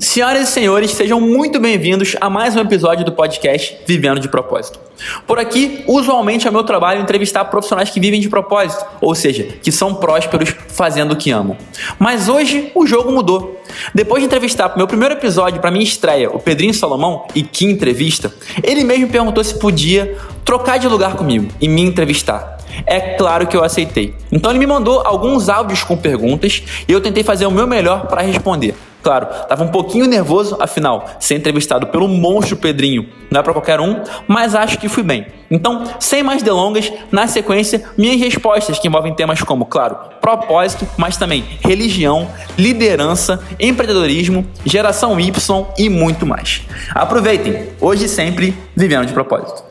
Senhoras e senhores, sejam muito bem-vindos a mais um episódio do podcast Vivendo de Propósito. Por aqui, usualmente é meu trabalho entrevistar profissionais que vivem de propósito, ou seja, que são prósperos fazendo o que amam. Mas hoje o jogo mudou. Depois de entrevistar para meu primeiro episódio, para minha estreia, o Pedrinho Salomão, e que entrevista, ele mesmo perguntou se podia trocar de lugar comigo e me entrevistar. É claro que eu aceitei. Então ele me mandou alguns áudios com perguntas e eu tentei fazer o meu melhor para responder. Claro, estava um pouquinho nervoso, afinal, ser entrevistado pelo monstro Pedrinho não é para qualquer um, mas acho que fui bem. Então, sem mais delongas, na sequência, minhas respostas que envolvem temas como, claro, propósito, mas também religião, liderança, empreendedorismo, geração Y e muito mais. Aproveitem, hoje e sempre, vivendo de propósito.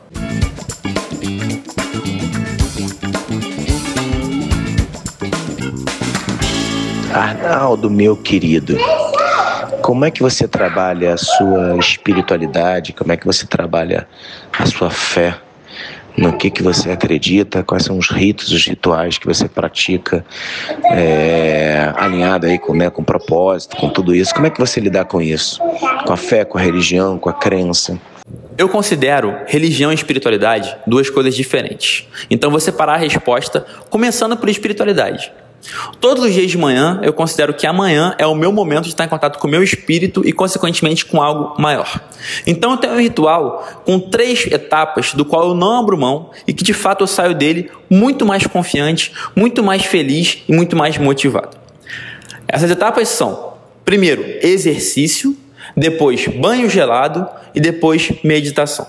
Arnaldo, meu querido, como é que você trabalha a sua espiritualidade? Como é que você trabalha a sua fé? No que, que você acredita? Quais são os ritos, os rituais que você pratica é, alinhado aí com, né, com propósito, com tudo isso? Como é que você lidar com isso? Com a fé, com a religião, com a crença? Eu considero religião e espiritualidade duas coisas diferentes. Então vou separar a resposta começando por espiritualidade. Todos os dias de manhã, eu considero que amanhã é o meu momento de estar em contato com o meu espírito e, consequentemente, com algo maior. Então, eu tenho um ritual com três etapas, do qual eu não abro mão e que, de fato, eu saio dele muito mais confiante, muito mais feliz e muito mais motivado. Essas etapas são: primeiro, exercício, depois, banho gelado e depois, meditação.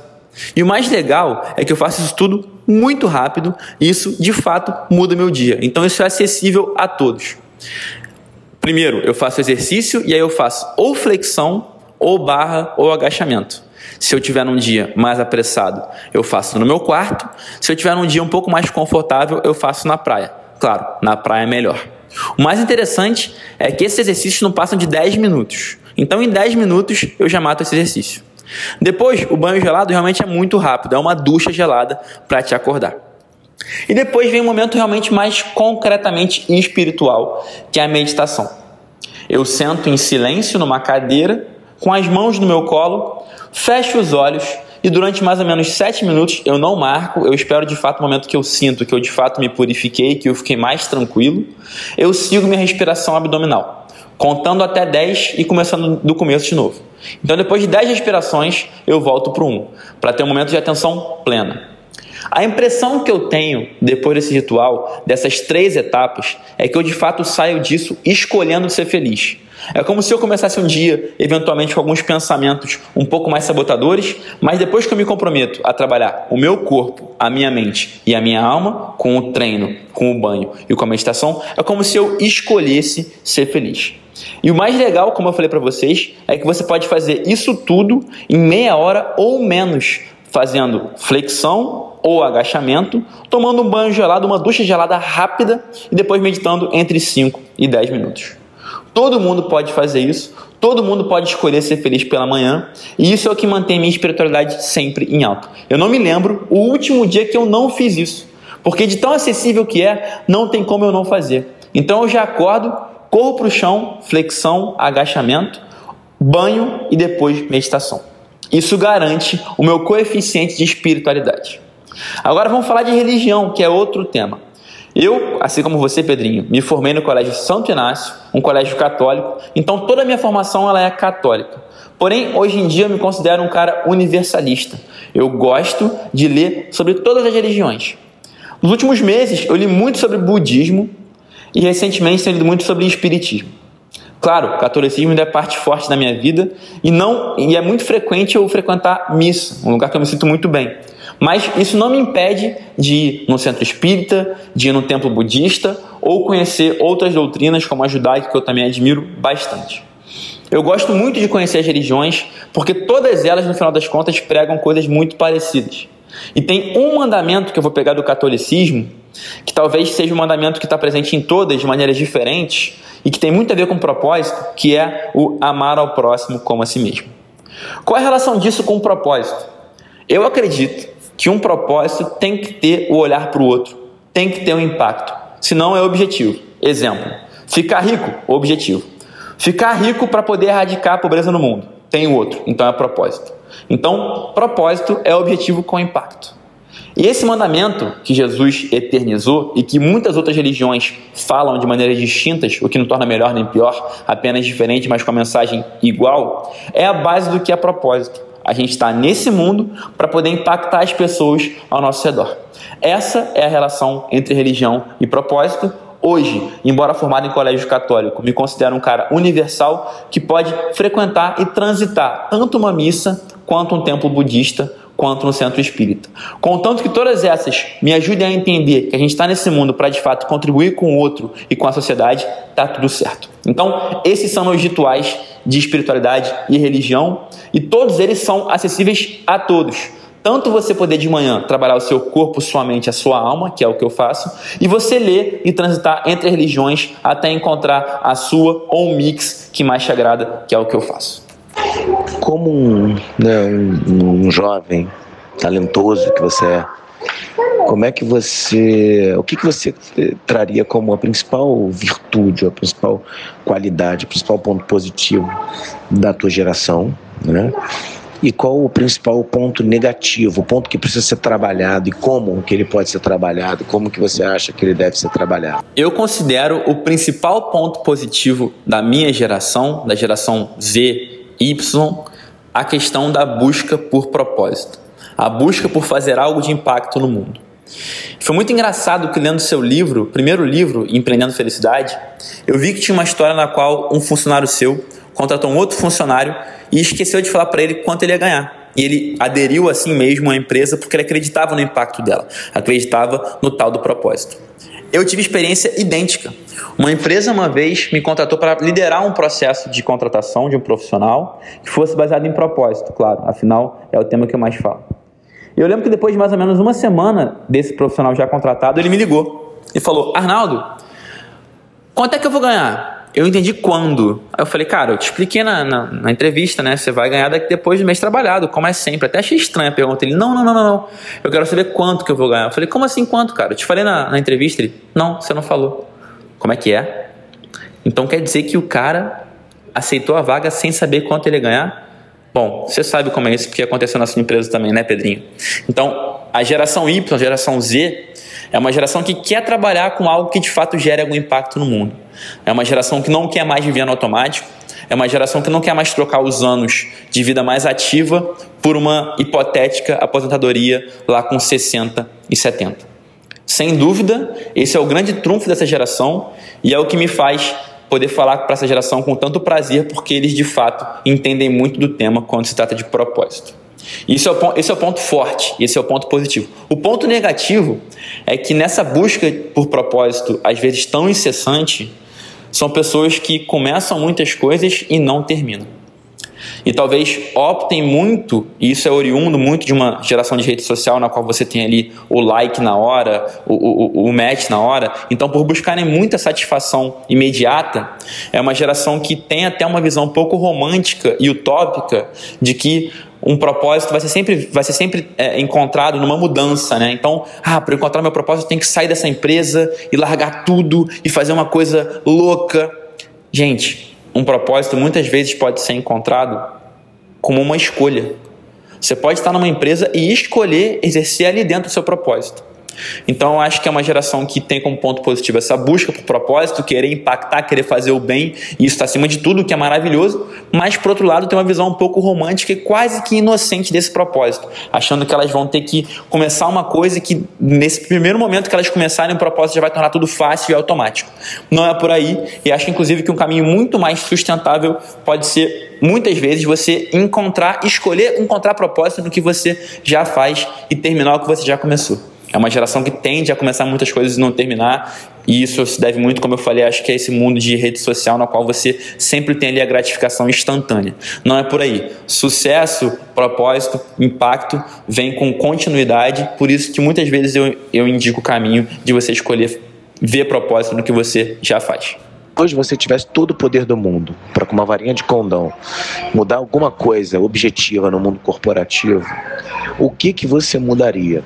E o mais legal é que eu faço isso tudo muito rápido isso de fato muda meu dia. Então isso é acessível a todos. Primeiro, eu faço exercício e aí eu faço ou flexão, ou barra, ou agachamento. Se eu tiver num dia mais apressado, eu faço no meu quarto. Se eu tiver num dia um pouco mais confortável, eu faço na praia. Claro, na praia é melhor. O mais interessante é que esses exercícios não passam de 10 minutos. Então, em 10 minutos, eu já mato esse exercício. Depois, o banho gelado realmente é muito rápido, é uma ducha gelada para te acordar. E depois vem um momento realmente mais concretamente espiritual, que é a meditação. Eu sento em silêncio numa cadeira, com as mãos no meu colo, fecho os olhos e durante mais ou menos sete minutos eu não marco, eu espero de fato o momento que eu sinto que eu de fato me purifiquei, que eu fiquei mais tranquilo, eu sigo minha respiração abdominal contando até 10 e começando do começo de novo. Então, depois de 10 respirações, eu volto para o 1, para ter um momento de atenção plena. A impressão que eu tenho depois desse ritual, dessas três etapas, é que eu de fato saio disso escolhendo ser feliz. É como se eu começasse um dia, eventualmente, com alguns pensamentos um pouco mais sabotadores, mas depois que eu me comprometo a trabalhar o meu corpo, a minha mente e a minha alma, com o treino, com o banho e com a meditação, é como se eu escolhesse ser feliz. E o mais legal, como eu falei para vocês, é que você pode fazer isso tudo em meia hora ou menos, fazendo flexão ou agachamento, tomando um banho gelado, uma ducha gelada rápida e depois meditando entre 5 e 10 minutos. Todo mundo pode fazer isso, todo mundo pode escolher ser feliz pela manhã, e isso é o que mantém minha espiritualidade sempre em alta. Eu não me lembro o último dia que eu não fiz isso, porque de tão acessível que é, não tem como eu não fazer. Então eu já acordo, corro para o chão, flexão, agachamento, banho e depois meditação. Isso garante o meu coeficiente de espiritualidade. Agora vamos falar de religião, que é outro tema. Eu, assim como você, Pedrinho, me formei no Colégio Santo Inácio, um colégio católico, então toda a minha formação ela é católica. Porém, hoje em dia eu me considero um cara universalista. Eu gosto de ler sobre todas as religiões. Nos últimos meses eu li muito sobre budismo e recentemente tenho lido muito sobre espiritismo. Claro, o catolicismo ainda é parte forte da minha vida e não e é muito frequente eu frequentar missa, um lugar que eu me sinto muito bem. Mas isso não me impede de ir no centro espírita, de ir no templo budista ou conhecer outras doutrinas como a judaica, que eu também admiro bastante. Eu gosto muito de conhecer as religiões porque todas elas, no final das contas, pregam coisas muito parecidas. E tem um mandamento que eu vou pegar do catolicismo, que talvez seja um mandamento que está presente em todas de maneiras diferentes e que tem muito a ver com propósito, que é o amar ao próximo como a si mesmo. Qual é a relação disso com o propósito? Eu acredito que um propósito tem que ter o olhar para o outro, tem que ter um impacto, senão é objetivo. Exemplo: ficar rico, objetivo. Ficar rico para poder erradicar a pobreza no mundo. Tem o outro, então é propósito. Então, propósito é objetivo com impacto. E esse mandamento que Jesus eternizou e que muitas outras religiões falam de maneiras distintas, o que não torna melhor nem pior, apenas diferente, mas com a mensagem igual, é a base do que é propósito. A gente está nesse mundo para poder impactar as pessoas ao nosso redor. Essa é a relação entre religião e propósito. Hoje, embora formado em colégio católico, me considero um cara universal que pode frequentar e transitar tanto uma missa quanto um templo budista quanto no centro espírita. Contanto que todas essas me ajudem a entender que a gente está nesse mundo para de fato contribuir com o outro e com a sociedade, tá tudo certo. Então, esses são meus rituais de espiritualidade e religião e todos eles são acessíveis a todos. Tanto você poder de manhã trabalhar o seu corpo, sua mente, a sua alma, que é o que eu faço, e você ler e transitar entre religiões até encontrar a sua ou um mix que mais te agrada, que é o que eu faço. Como um, né, um, um jovem talentoso que você é, como é que você, o que, que você traria como a principal virtude, a principal qualidade, o principal ponto positivo da tua geração, né? E qual o principal ponto negativo, o ponto que precisa ser trabalhado e como que ele pode ser trabalhado, como que você acha que ele deve ser trabalhado? Eu considero o principal ponto positivo da minha geração, da geração Z, Y, a questão da busca por propósito, a busca por fazer algo de impacto no mundo. Foi muito engraçado que lendo seu livro, primeiro livro, Empreendendo Felicidade, eu vi que tinha uma história na qual um funcionário seu contratou um outro funcionário e esqueceu de falar para ele quanto ele ia ganhar. E ele aderiu assim mesmo à empresa porque ele acreditava no impacto dela, acreditava no tal do propósito. Eu tive experiência idêntica. Uma empresa uma vez me contratou para liderar um processo de contratação de um profissional que fosse baseado em propósito, claro, afinal é o tema que eu mais falo. Eu lembro que depois de mais ou menos uma semana desse profissional já contratado, ele me ligou e falou: Arnaldo, quanto é que eu vou ganhar? Eu entendi quando. Aí eu falei, cara, eu te expliquei na, na, na, entrevista, né? Você vai ganhar daqui depois do mês trabalhado, como é sempre. Até achei estranha a pergunta. Ele, não, não, não, não. Eu quero saber quanto que eu vou ganhar. Eu falei, como assim quanto, cara? Eu te falei na, na entrevista. Ele, não, você não falou. Como é que é? Então quer dizer que o cara aceitou a vaga sem saber quanto ele ia ganhar? Bom, você sabe como é isso, porque aconteceu na sua empresa também, né, Pedrinho? Então, a geração Y, a geração Z, é uma geração que quer trabalhar com algo que de fato gere algum impacto no mundo. É uma geração que não quer mais viver no automático. É uma geração que não quer mais trocar os anos de vida mais ativa por uma hipotética aposentadoria lá com 60 e 70. Sem dúvida, esse é o grande trunfo dessa geração e é o que me faz poder falar para essa geração com tanto prazer, porque eles de fato entendem muito do tema quando se trata de propósito. Isso é o, esse é o ponto forte, esse é o ponto positivo. O ponto negativo é que nessa busca por propósito, às vezes tão incessante, são pessoas que começam muitas coisas e não terminam. E talvez optem muito, e isso é oriundo muito de uma geração de rede social na qual você tem ali o like na hora, o, o, o match na hora. Então, por buscarem muita satisfação imediata, é uma geração que tem até uma visão um pouco romântica e utópica de que um propósito vai ser sempre, vai ser sempre é, encontrado numa mudança, né? Então, ah, para encontrar meu propósito, eu tenho que sair dessa empresa e largar tudo e fazer uma coisa louca. Gente, um propósito muitas vezes pode ser encontrado como uma escolha. Você pode estar numa empresa e escolher exercer ali dentro o seu propósito. Então, eu acho que é uma geração que tem como ponto positivo essa busca por propósito, querer impactar, querer fazer o bem, e isso está acima de tudo, que é maravilhoso, mas, por outro lado, tem uma visão um pouco romântica e quase que inocente desse propósito, achando que elas vão ter que começar uma coisa que, nesse primeiro momento que elas começarem, o propósito já vai tornar tudo fácil e automático. Não é por aí, e acho, inclusive, que um caminho muito mais sustentável pode ser muitas vezes você encontrar, escolher encontrar propósito no que você já faz e terminar o que você já começou. É uma geração que tende a começar muitas coisas e não terminar, e isso se deve muito, como eu falei, acho que é esse mundo de rede social no qual você sempre tem ali a gratificação instantânea. Não é por aí. Sucesso, propósito, impacto vem com continuidade, por isso que muitas vezes eu, eu indico o caminho de você escolher ver propósito no que você já faz hoje você tivesse todo o poder do mundo para com uma varinha de condão mudar alguma coisa objetiva no mundo corporativo, o que que você mudaria?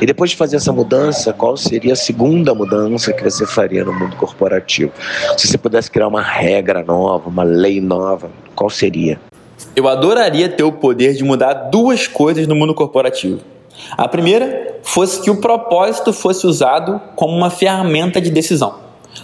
E depois de fazer essa mudança, qual seria a segunda mudança que você faria no mundo corporativo? Se você pudesse criar uma regra nova, uma lei nova, qual seria? Eu adoraria ter o poder de mudar duas coisas no mundo corporativo. A primeira fosse que o propósito fosse usado como uma ferramenta de decisão.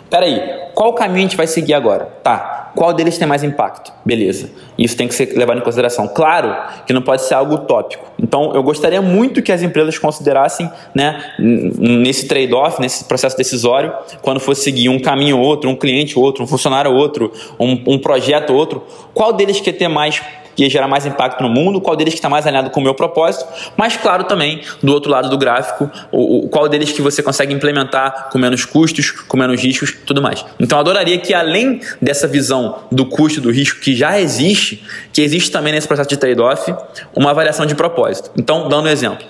Peraí, qual caminho a gente vai seguir agora? Tá, qual deles tem mais impacto? Beleza. Isso tem que ser levado em consideração. Claro que não pode ser algo utópico. Então, eu gostaria muito que as empresas considerassem, né, nesse trade-off, nesse processo decisório, quando fosse seguir um caminho ou outro, um cliente ou outro, um funcionário ou outro, um, um projeto ou outro, qual deles quer ter mais ia gerar mais impacto no mundo, qual deles que está mais alinhado com o meu propósito, mas claro também, do outro lado do gráfico, o, o, qual deles que você consegue implementar com menos custos, com menos riscos tudo mais. Então eu adoraria que além dessa visão do custo do risco que já existe, que existe também nesse processo de trade-off, uma avaliação de propósito. Então, dando um exemplo.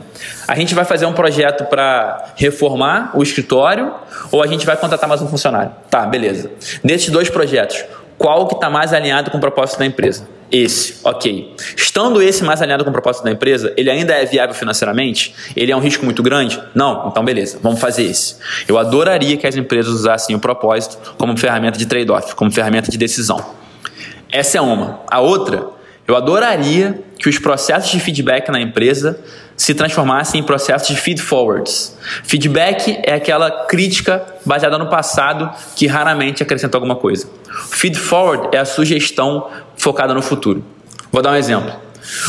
A gente vai fazer um projeto para reformar o escritório ou a gente vai contratar mais um funcionário? Tá, beleza. Nesses dois projetos, qual que está mais alinhado com o propósito da empresa? Esse, ok. Estando esse mais alinhado com o propósito da empresa, ele ainda é viável financeiramente? Ele é um risco muito grande? Não? Então, beleza, vamos fazer esse. Eu adoraria que as empresas usassem o propósito como ferramenta de trade-off, como ferramenta de decisão. Essa é uma. A outra, eu adoraria que os processos de feedback na empresa se transformassem em processos de feed forwards. Feedback é aquela crítica baseada no passado que raramente acrescenta alguma coisa. Feed forward é a sugestão focada no futuro. Vou dar um exemplo.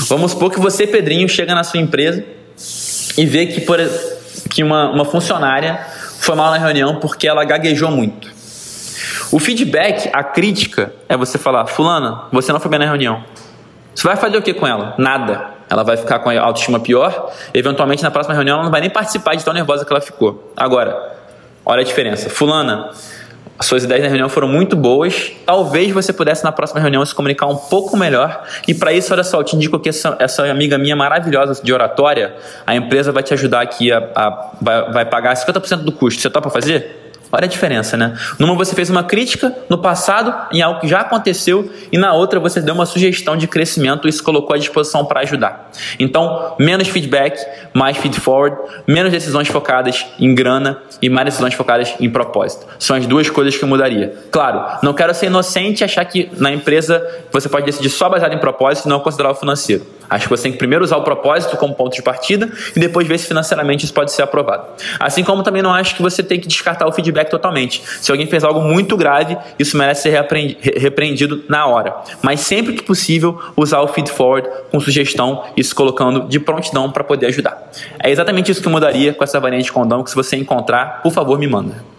Vamos supor que você, Pedrinho, chega na sua empresa e vê que, por, que uma, uma funcionária foi mal na reunião porque ela gaguejou muito. O feedback, a crítica, é você falar: Fulana, você não foi bem na reunião. Você vai fazer o que com ela? Nada. Ela vai ficar com a autoestima pior. Eventualmente, na próxima reunião, ela não vai nem participar de tão nervosa que ela ficou. Agora, olha a diferença. Fulana, as suas ideias na reunião foram muito boas. Talvez você pudesse na próxima reunião se comunicar um pouco melhor. E para isso, olha só, eu te indico que essa, essa amiga minha maravilhosa de oratória, a empresa vai te ajudar aqui a, a vai, vai pagar 50% do custo. Você topa fazer? Olha a diferença, né? Numa você fez uma crítica no passado em algo que já aconteceu e na outra você deu uma sugestão de crescimento e se colocou à disposição para ajudar. Então, menos feedback, mais feed forward, menos decisões focadas em grana e mais decisões focadas em propósito. São as duas coisas que eu mudaria. Claro, não quero ser inocente e achar que na empresa você pode decidir só baseado em propósito e não considerar o financeiro. Acho que você tem que primeiro usar o propósito como ponto de partida e depois ver se financeiramente isso pode ser aprovado. Assim como também não acho que você tem que descartar o feedback totalmente. Se alguém fez algo muito grave, isso merece ser repreendido na hora. Mas sempre que possível, usar o feed forward com sugestão e se colocando de prontidão para poder ajudar. É exatamente isso que eu mudaria com essa variante de condão, que se você encontrar, por favor, me manda.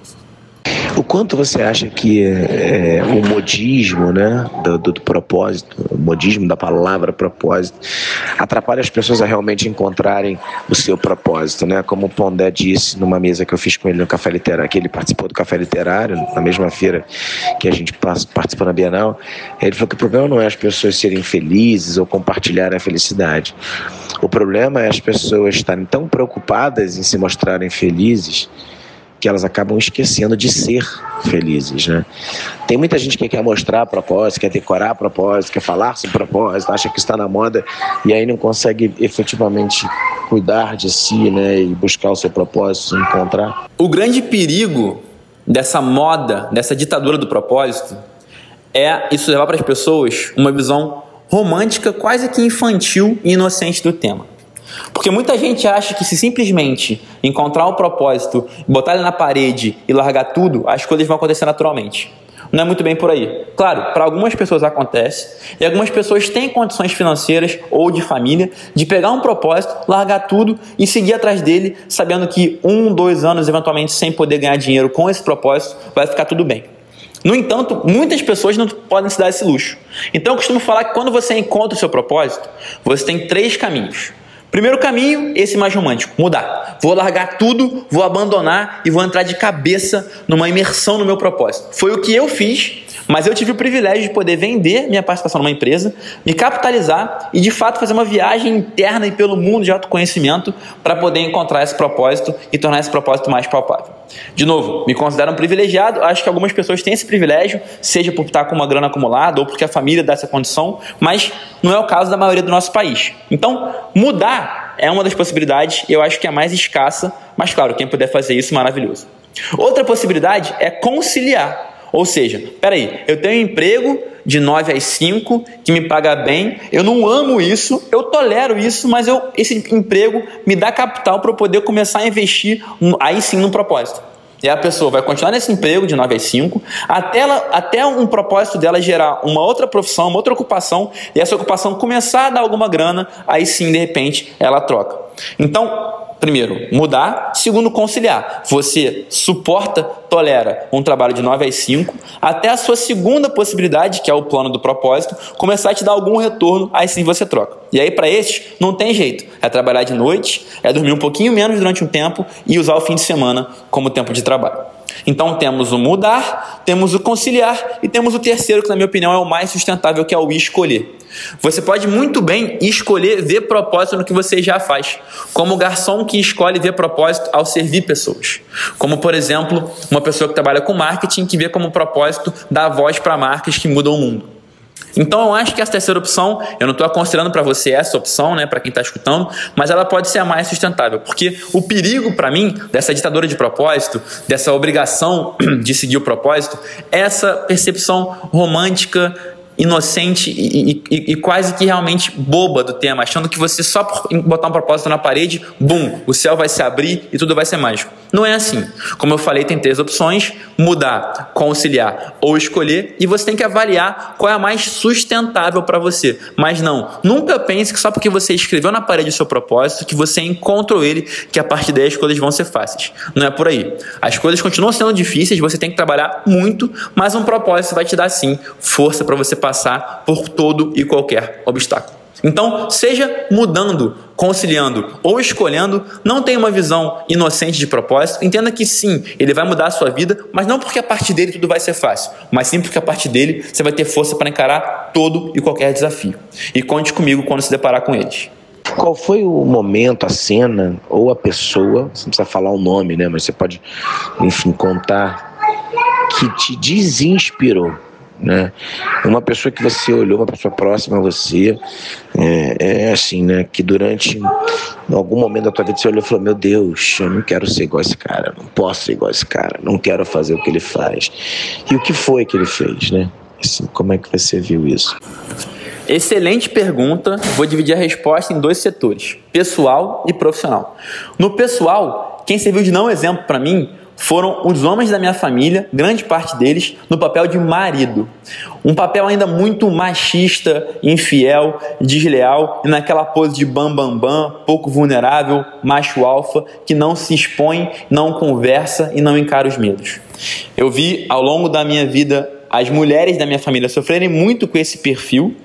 O quanto você acha que é, é, o modismo, né, do, do, do, propósito, o modismo da palavra propósito, atrapalha as pessoas a realmente encontrarem o seu propósito, né? Como o Pondé disse numa mesa que eu fiz com ele no Café Literário, que ele participou do Café Literário, na mesma feira que a gente participou na Bienal, ele falou que o problema não é as pessoas serem felizes ou compartilhar a felicidade. O problema é as pessoas estarem tão preocupadas em se mostrarem felizes que elas acabam esquecendo de ser felizes, né? Tem muita gente que quer mostrar propósito, quer decorar propósito, quer falar sobre propósito, acha que está na moda e aí não consegue efetivamente cuidar de si, né, e buscar o seu propósito, encontrar. O grande perigo dessa moda, dessa ditadura do propósito, é isso levar para as pessoas uma visão romântica, quase que infantil e inocente do tema. Porque muita gente acha que se simplesmente encontrar um propósito, botar ele na parede e largar tudo, as coisas vão acontecer naturalmente. Não é muito bem por aí. Claro, para algumas pessoas acontece, e algumas pessoas têm condições financeiras ou de família de pegar um propósito, largar tudo e seguir atrás dele, sabendo que um, dois anos, eventualmente, sem poder ganhar dinheiro com esse propósito, vai ficar tudo bem. No entanto, muitas pessoas não podem se dar esse luxo. Então, eu costumo falar que quando você encontra o seu propósito, você tem três caminhos. Primeiro caminho, esse mais romântico, mudar. Vou largar tudo, vou abandonar e vou entrar de cabeça numa imersão no meu propósito. Foi o que eu fiz, mas eu tive o privilégio de poder vender minha participação numa empresa, me capitalizar e de fato fazer uma viagem interna e pelo mundo de autoconhecimento para poder encontrar esse propósito e tornar esse propósito mais palpável. De novo, me considero um privilegiado, acho que algumas pessoas têm esse privilégio, seja por estar com uma grana acumulada ou porque a família dá essa condição, mas não é o caso da maioria do nosso país. Então, mudar é uma das possibilidades, eu acho que é a mais escassa, mas claro, quem puder fazer isso, maravilhoso. Outra possibilidade é conciliar. Ou seja, peraí, eu tenho um emprego de 9 às 5 que me paga bem, eu não amo isso, eu tolero isso, mas eu, esse emprego me dá capital para eu poder começar a investir aí sim no propósito. E a pessoa vai continuar nesse emprego de 9 às 5, até, ela, até um propósito dela gerar uma outra profissão, uma outra ocupação, e essa ocupação começar a dar alguma grana, aí sim, de repente, ela troca. Então, primeiro, mudar. Segundo, conciliar. Você suporta, tolera um trabalho de 9 às 5, até a sua segunda possibilidade, que é o plano do propósito, começar a te dar algum retorno, aí sim você troca. E aí, para esses, não tem jeito. É trabalhar de noite, é dormir um pouquinho menos durante um tempo e usar o fim de semana como tempo de trabalho. Então temos o mudar, temos o conciliar e temos o terceiro, que na minha opinião é o mais sustentável, que é o escolher. Você pode muito bem escolher ver propósito no que você já faz, como o garçom que escolhe ver propósito ao servir pessoas. Como, por exemplo, uma pessoa que trabalha com marketing que vê como propósito dar voz para marcas que mudam o mundo. Então eu acho que essa terceira opção, eu não estou aconselhando para você essa opção, né, para quem está escutando, mas ela pode ser a mais sustentável, porque o perigo para mim dessa ditadura de propósito, dessa obrigação de seguir o propósito, é essa percepção romântica inocente e, e, e, quase que realmente boba do tema, achando que você só por botar um propósito na parede, bum, o céu vai se abrir e tudo vai ser mágico. Não é assim. Como eu falei, tem três opções: mudar, conciliar ou escolher, e você tem que avaliar qual é a mais sustentável para você. Mas não, nunca pense que só porque você escreveu na parede o seu propósito, que você encontrou ele, que a partir daí as coisas vão ser fáceis. Não é por aí. As coisas continuam sendo difíceis, você tem que trabalhar muito, mas um propósito vai te dar sim força para você passar por todo e qualquer obstáculo. Então, seja mudando, conciliando ou escolhendo, não tenha uma visão inocente de propósito. Entenda que sim, ele vai mudar a sua vida, mas não porque a partir dele tudo vai ser fácil, mas sim porque a partir dele você vai ter força para encarar todo e qualquer desafio. E conte comigo quando se deparar com eles. Qual foi o momento, a cena ou a pessoa, você não precisa falar o nome, né? Mas você pode, enfim, contar que te desinspirou né? Uma pessoa que você olhou, uma pessoa próxima a você, é, é, assim, né? Que durante algum momento da tua vida você olhou e falou: Meu Deus, eu não quero ser igual esse cara, não posso ser igual esse cara, não quero fazer o que ele faz. E o que foi que ele fez, né? Assim, como é que você viu isso? Excelente pergunta. Vou dividir a resposta em dois setores: pessoal e profissional. No pessoal, quem serviu de não exemplo para mim foram os homens da minha família, grande parte deles, no papel de marido. Um papel ainda muito machista, infiel, desleal e naquela pose de bam bam bam, pouco vulnerável, macho alfa, que não se expõe, não conversa e não encara os medos. Eu vi ao longo da minha vida as mulheres da minha família sofrerem muito com esse perfil.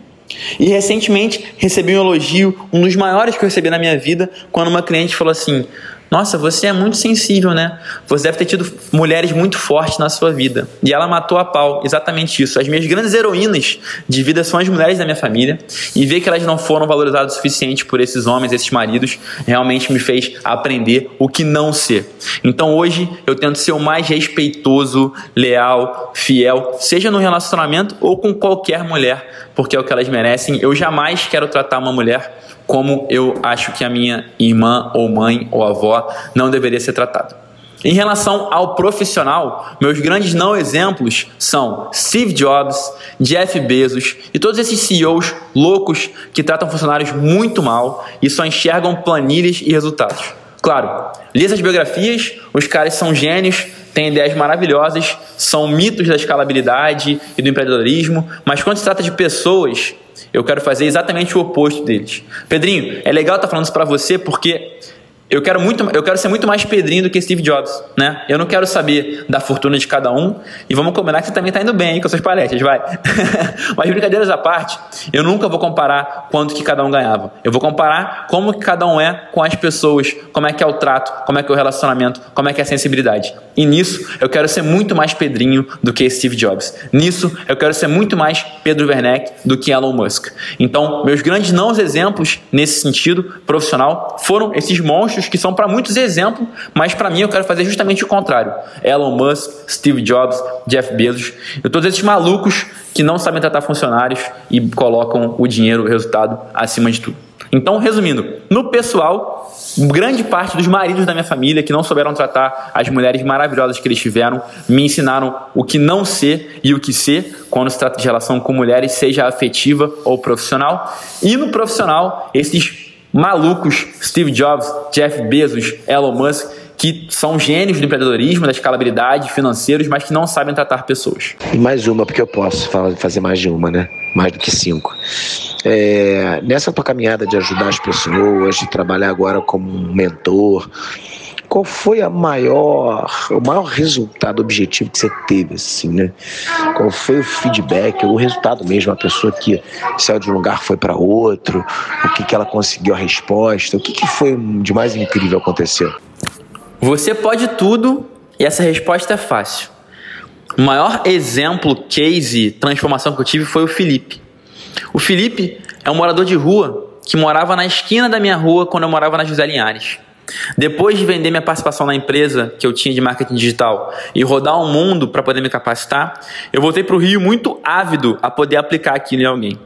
E recentemente recebi um elogio, um dos maiores que eu recebi na minha vida, quando uma cliente falou assim: nossa, você é muito sensível, né? Você deve ter tido mulheres muito fortes na sua vida. E ela matou a pau, exatamente isso. As minhas grandes heroínas de vida são as mulheres da minha família. E ver que elas não foram valorizadas o suficiente por esses homens, esses maridos, realmente me fez aprender o que não ser. Então hoje eu tento ser o mais respeitoso, leal, fiel, seja no relacionamento ou com qualquer mulher, porque é o que elas merecem. Eu jamais quero tratar uma mulher como eu acho que a minha irmã ou mãe ou avó não deveria ser tratada. Em relação ao profissional, meus grandes não exemplos são Steve Jobs, Jeff Bezos e todos esses CEOs loucos que tratam funcionários muito mal e só enxergam planilhas e resultados. Claro, li essas biografias, os caras são gênios, têm ideias maravilhosas, são mitos da escalabilidade e do empreendedorismo, mas quando se trata de pessoas, eu quero fazer exatamente o oposto deles. Pedrinho, é legal estar tá falando isso para você porque eu quero, muito, eu quero ser muito mais Pedrinho do que Steve Jobs, né? Eu não quero saber da fortuna de cada um. E vamos combinar que você também está indo bem com suas paletas, vai. Mas brincadeiras à parte, eu nunca vou comparar quanto que cada um ganhava. Eu vou comparar como que cada um é com as pessoas, como é que é o trato, como é que é o relacionamento, como é que é a sensibilidade. E nisso, eu quero ser muito mais Pedrinho do que Steve Jobs. Nisso, eu quero ser muito mais Pedro Werneck do que Elon Musk. Então, meus grandes não exemplos nesse sentido profissional foram esses monstros monstros que são para muitos exemplo, mas para mim eu quero fazer justamente o contrário. Elon Musk, Steve Jobs, Jeff Bezos, e todos esses malucos que não sabem tratar funcionários e colocam o dinheiro, o resultado acima de tudo. Então, resumindo, no pessoal, grande parte dos maridos da minha família que não souberam tratar as mulheres maravilhosas que eles tiveram, me ensinaram o que não ser e o que ser quando se trata de relação com mulheres, seja afetiva ou profissional. E no profissional, esses malucos, Steve Jobs, Jeff Bezos, Elon Musk, que são gênios do empreendedorismo, da escalabilidade, financeiros, mas que não sabem tratar pessoas. E mais uma, porque eu posso fazer mais de uma, né? Mais do que cinco. É, nessa tua caminhada de ajudar as pessoas, de trabalhar agora como um mentor, qual foi a maior, o maior resultado objetivo que você teve, assim, né? Qual foi o feedback, o resultado mesmo, a pessoa que saiu de um lugar foi para outro, o que, que ela conseguiu a resposta, o que, que foi de mais incrível aconteceu? Você pode tudo e essa resposta é fácil. O maior exemplo, case, transformação que eu tive foi o Felipe. O Felipe é um morador de rua que morava na esquina da minha rua quando eu morava na José Linhares. Depois de vender minha participação na empresa que eu tinha de marketing digital e rodar o mundo para poder me capacitar, eu voltei para o Rio muito ávido a poder aplicar aquilo em alguém.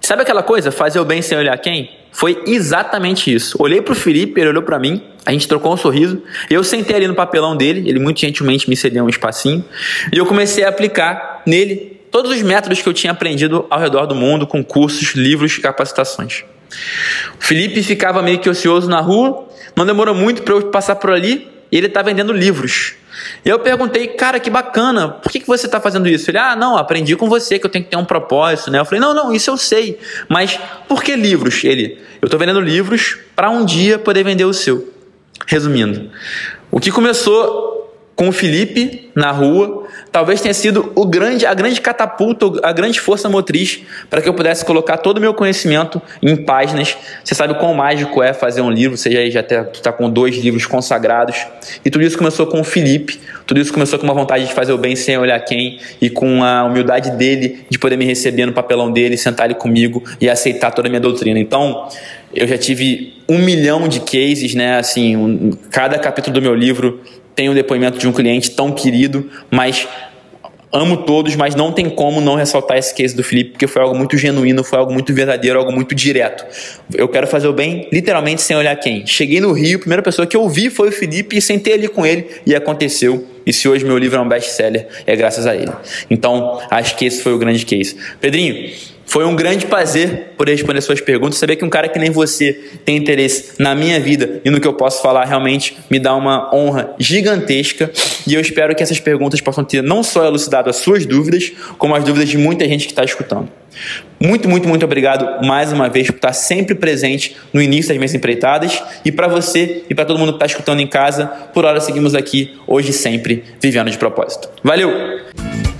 Sabe aquela coisa, fazer o bem sem olhar quem? Foi exatamente isso. Olhei para o Felipe, ele olhou para mim, a gente trocou um sorriso. Eu sentei ali no papelão dele, ele muito gentilmente me cedeu um espacinho, e eu comecei a aplicar nele todos os métodos que eu tinha aprendido ao redor do mundo, com cursos, livros capacitações. O Felipe ficava meio que ocioso na rua, não demorou muito para eu passar por ali, e ele está vendendo livros. E eu perguntei, cara, que bacana, por que, que você está fazendo isso? Ele, ah, não, aprendi com você que eu tenho que ter um propósito, né? Eu falei, não, não, isso eu sei, mas por que livros? Ele, eu estou vendendo livros para um dia poder vender o seu. Resumindo, o que começou com o Felipe na rua, talvez tenha sido o grande, a grande catapulta, a grande força motriz para que eu pudesse colocar todo o meu conhecimento em páginas. Você sabe quão mágico é fazer um livro, você já está tá com dois livros consagrados. E tudo isso começou com o Felipe, tudo isso começou com uma vontade de fazer o bem sem olhar quem e com a humildade dele de poder me receber no papelão dele, sentar ali comigo e aceitar toda a minha doutrina. Então, eu já tive um milhão de cases, né? Assim, um, cada capítulo do meu livro tem um depoimento de um cliente tão querido, mas amo todos, mas não tem como não ressaltar esse case do Felipe, porque foi algo muito genuíno, foi algo muito verdadeiro, algo muito direto. Eu quero fazer o bem, literalmente, sem olhar quem. Cheguei no Rio, a primeira pessoa que eu vi foi o Felipe e sentei ali com ele e aconteceu. E se hoje meu livro é um best-seller, é graças a ele. Então, acho que esse foi o grande case. Pedrinho, foi um grande prazer poder responder suas perguntas. Saber que um cara que nem você tem interesse na minha vida e no que eu posso falar realmente me dá uma honra gigantesca. E eu espero que essas perguntas possam ter não só elucidado as suas dúvidas, como as dúvidas de muita gente que está escutando. Muito, muito, muito obrigado mais uma vez por estar sempre presente no início das minhas empreitadas. E para você e para todo mundo que está escutando em casa, por hora seguimos aqui, hoje sempre, vivendo de propósito. Valeu!